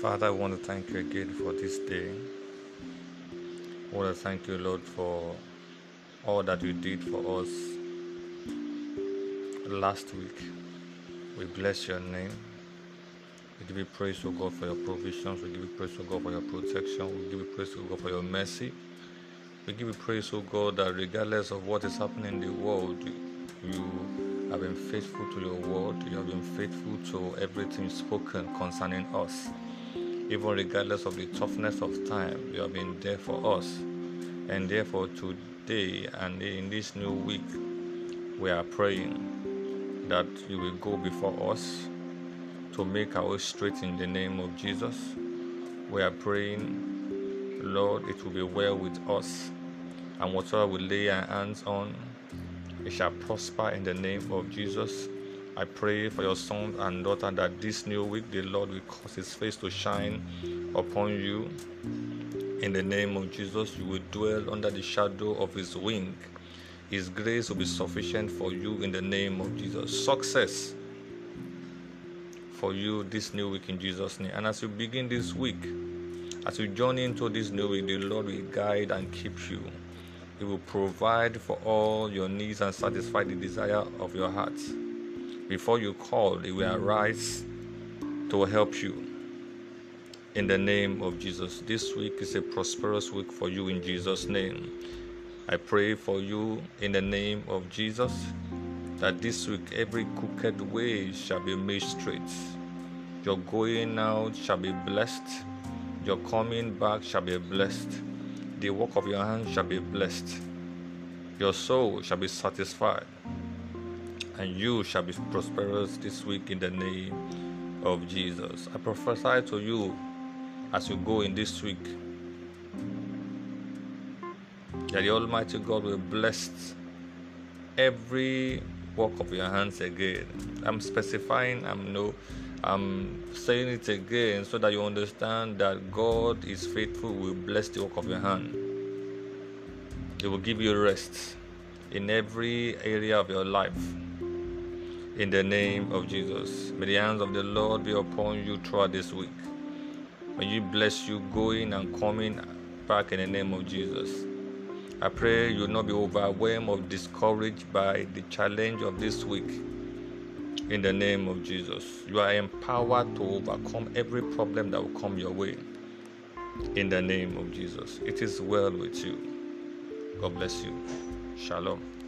Father, I want to thank you again for this day. I want to thank you, Lord, for all that you did for us last week. We bless your name. We give you praise, O God, for your provisions. We give you praise, O God, for your protection. We give you praise, O God, for your mercy. We give you praise, O God, that regardless of what is happening in the world, you have been faithful to your word. You have been faithful to everything spoken concerning us. Even regardless of the toughness of time, you have been there for us. And therefore, today and in this new week, we are praying that you will go before us to make our way straight in the name of Jesus. We are praying, Lord, it will be well with us, and whatever we lay our hands on, it shall prosper in the name of Jesus. I pray for your son and daughter that this new week the Lord will cause his face to shine upon you. In the name of Jesus, you will dwell under the shadow of his wing. His grace will be sufficient for you in the name of Jesus. Success for you this new week in Jesus' name. And as you begin this week, as you journey into this new week, the Lord will guide and keep you. He will provide for all your needs and satisfy the desire of your heart. Before you call, He will arise to help you. In the name of Jesus. This week is a prosperous week for you in Jesus' name. I pray for you in the name of Jesus that this week every crooked way shall be made straight. Your going out shall be blessed, your coming back shall be blessed, the work of your hands shall be blessed, your soul shall be satisfied, and you shall be prosperous this week in the name of Jesus. I prophesy to you as you go in this week that the Almighty God will bless every work of your hands again. I'm specifying, I'm no I'm saying it again so that you understand that God is faithful, will bless the work of your hand. He will give you rest in every area of your life. In the name of Jesus. May the hands of the Lord be upon you throughout this week. May you bless you going and coming back in the name of Jesus. I pray you will not be overwhelmed or discouraged by the challenge of this week. In the name of Jesus, you are empowered to overcome every problem that will come your way. In the name of Jesus, it is well with you. God bless you. Shalom.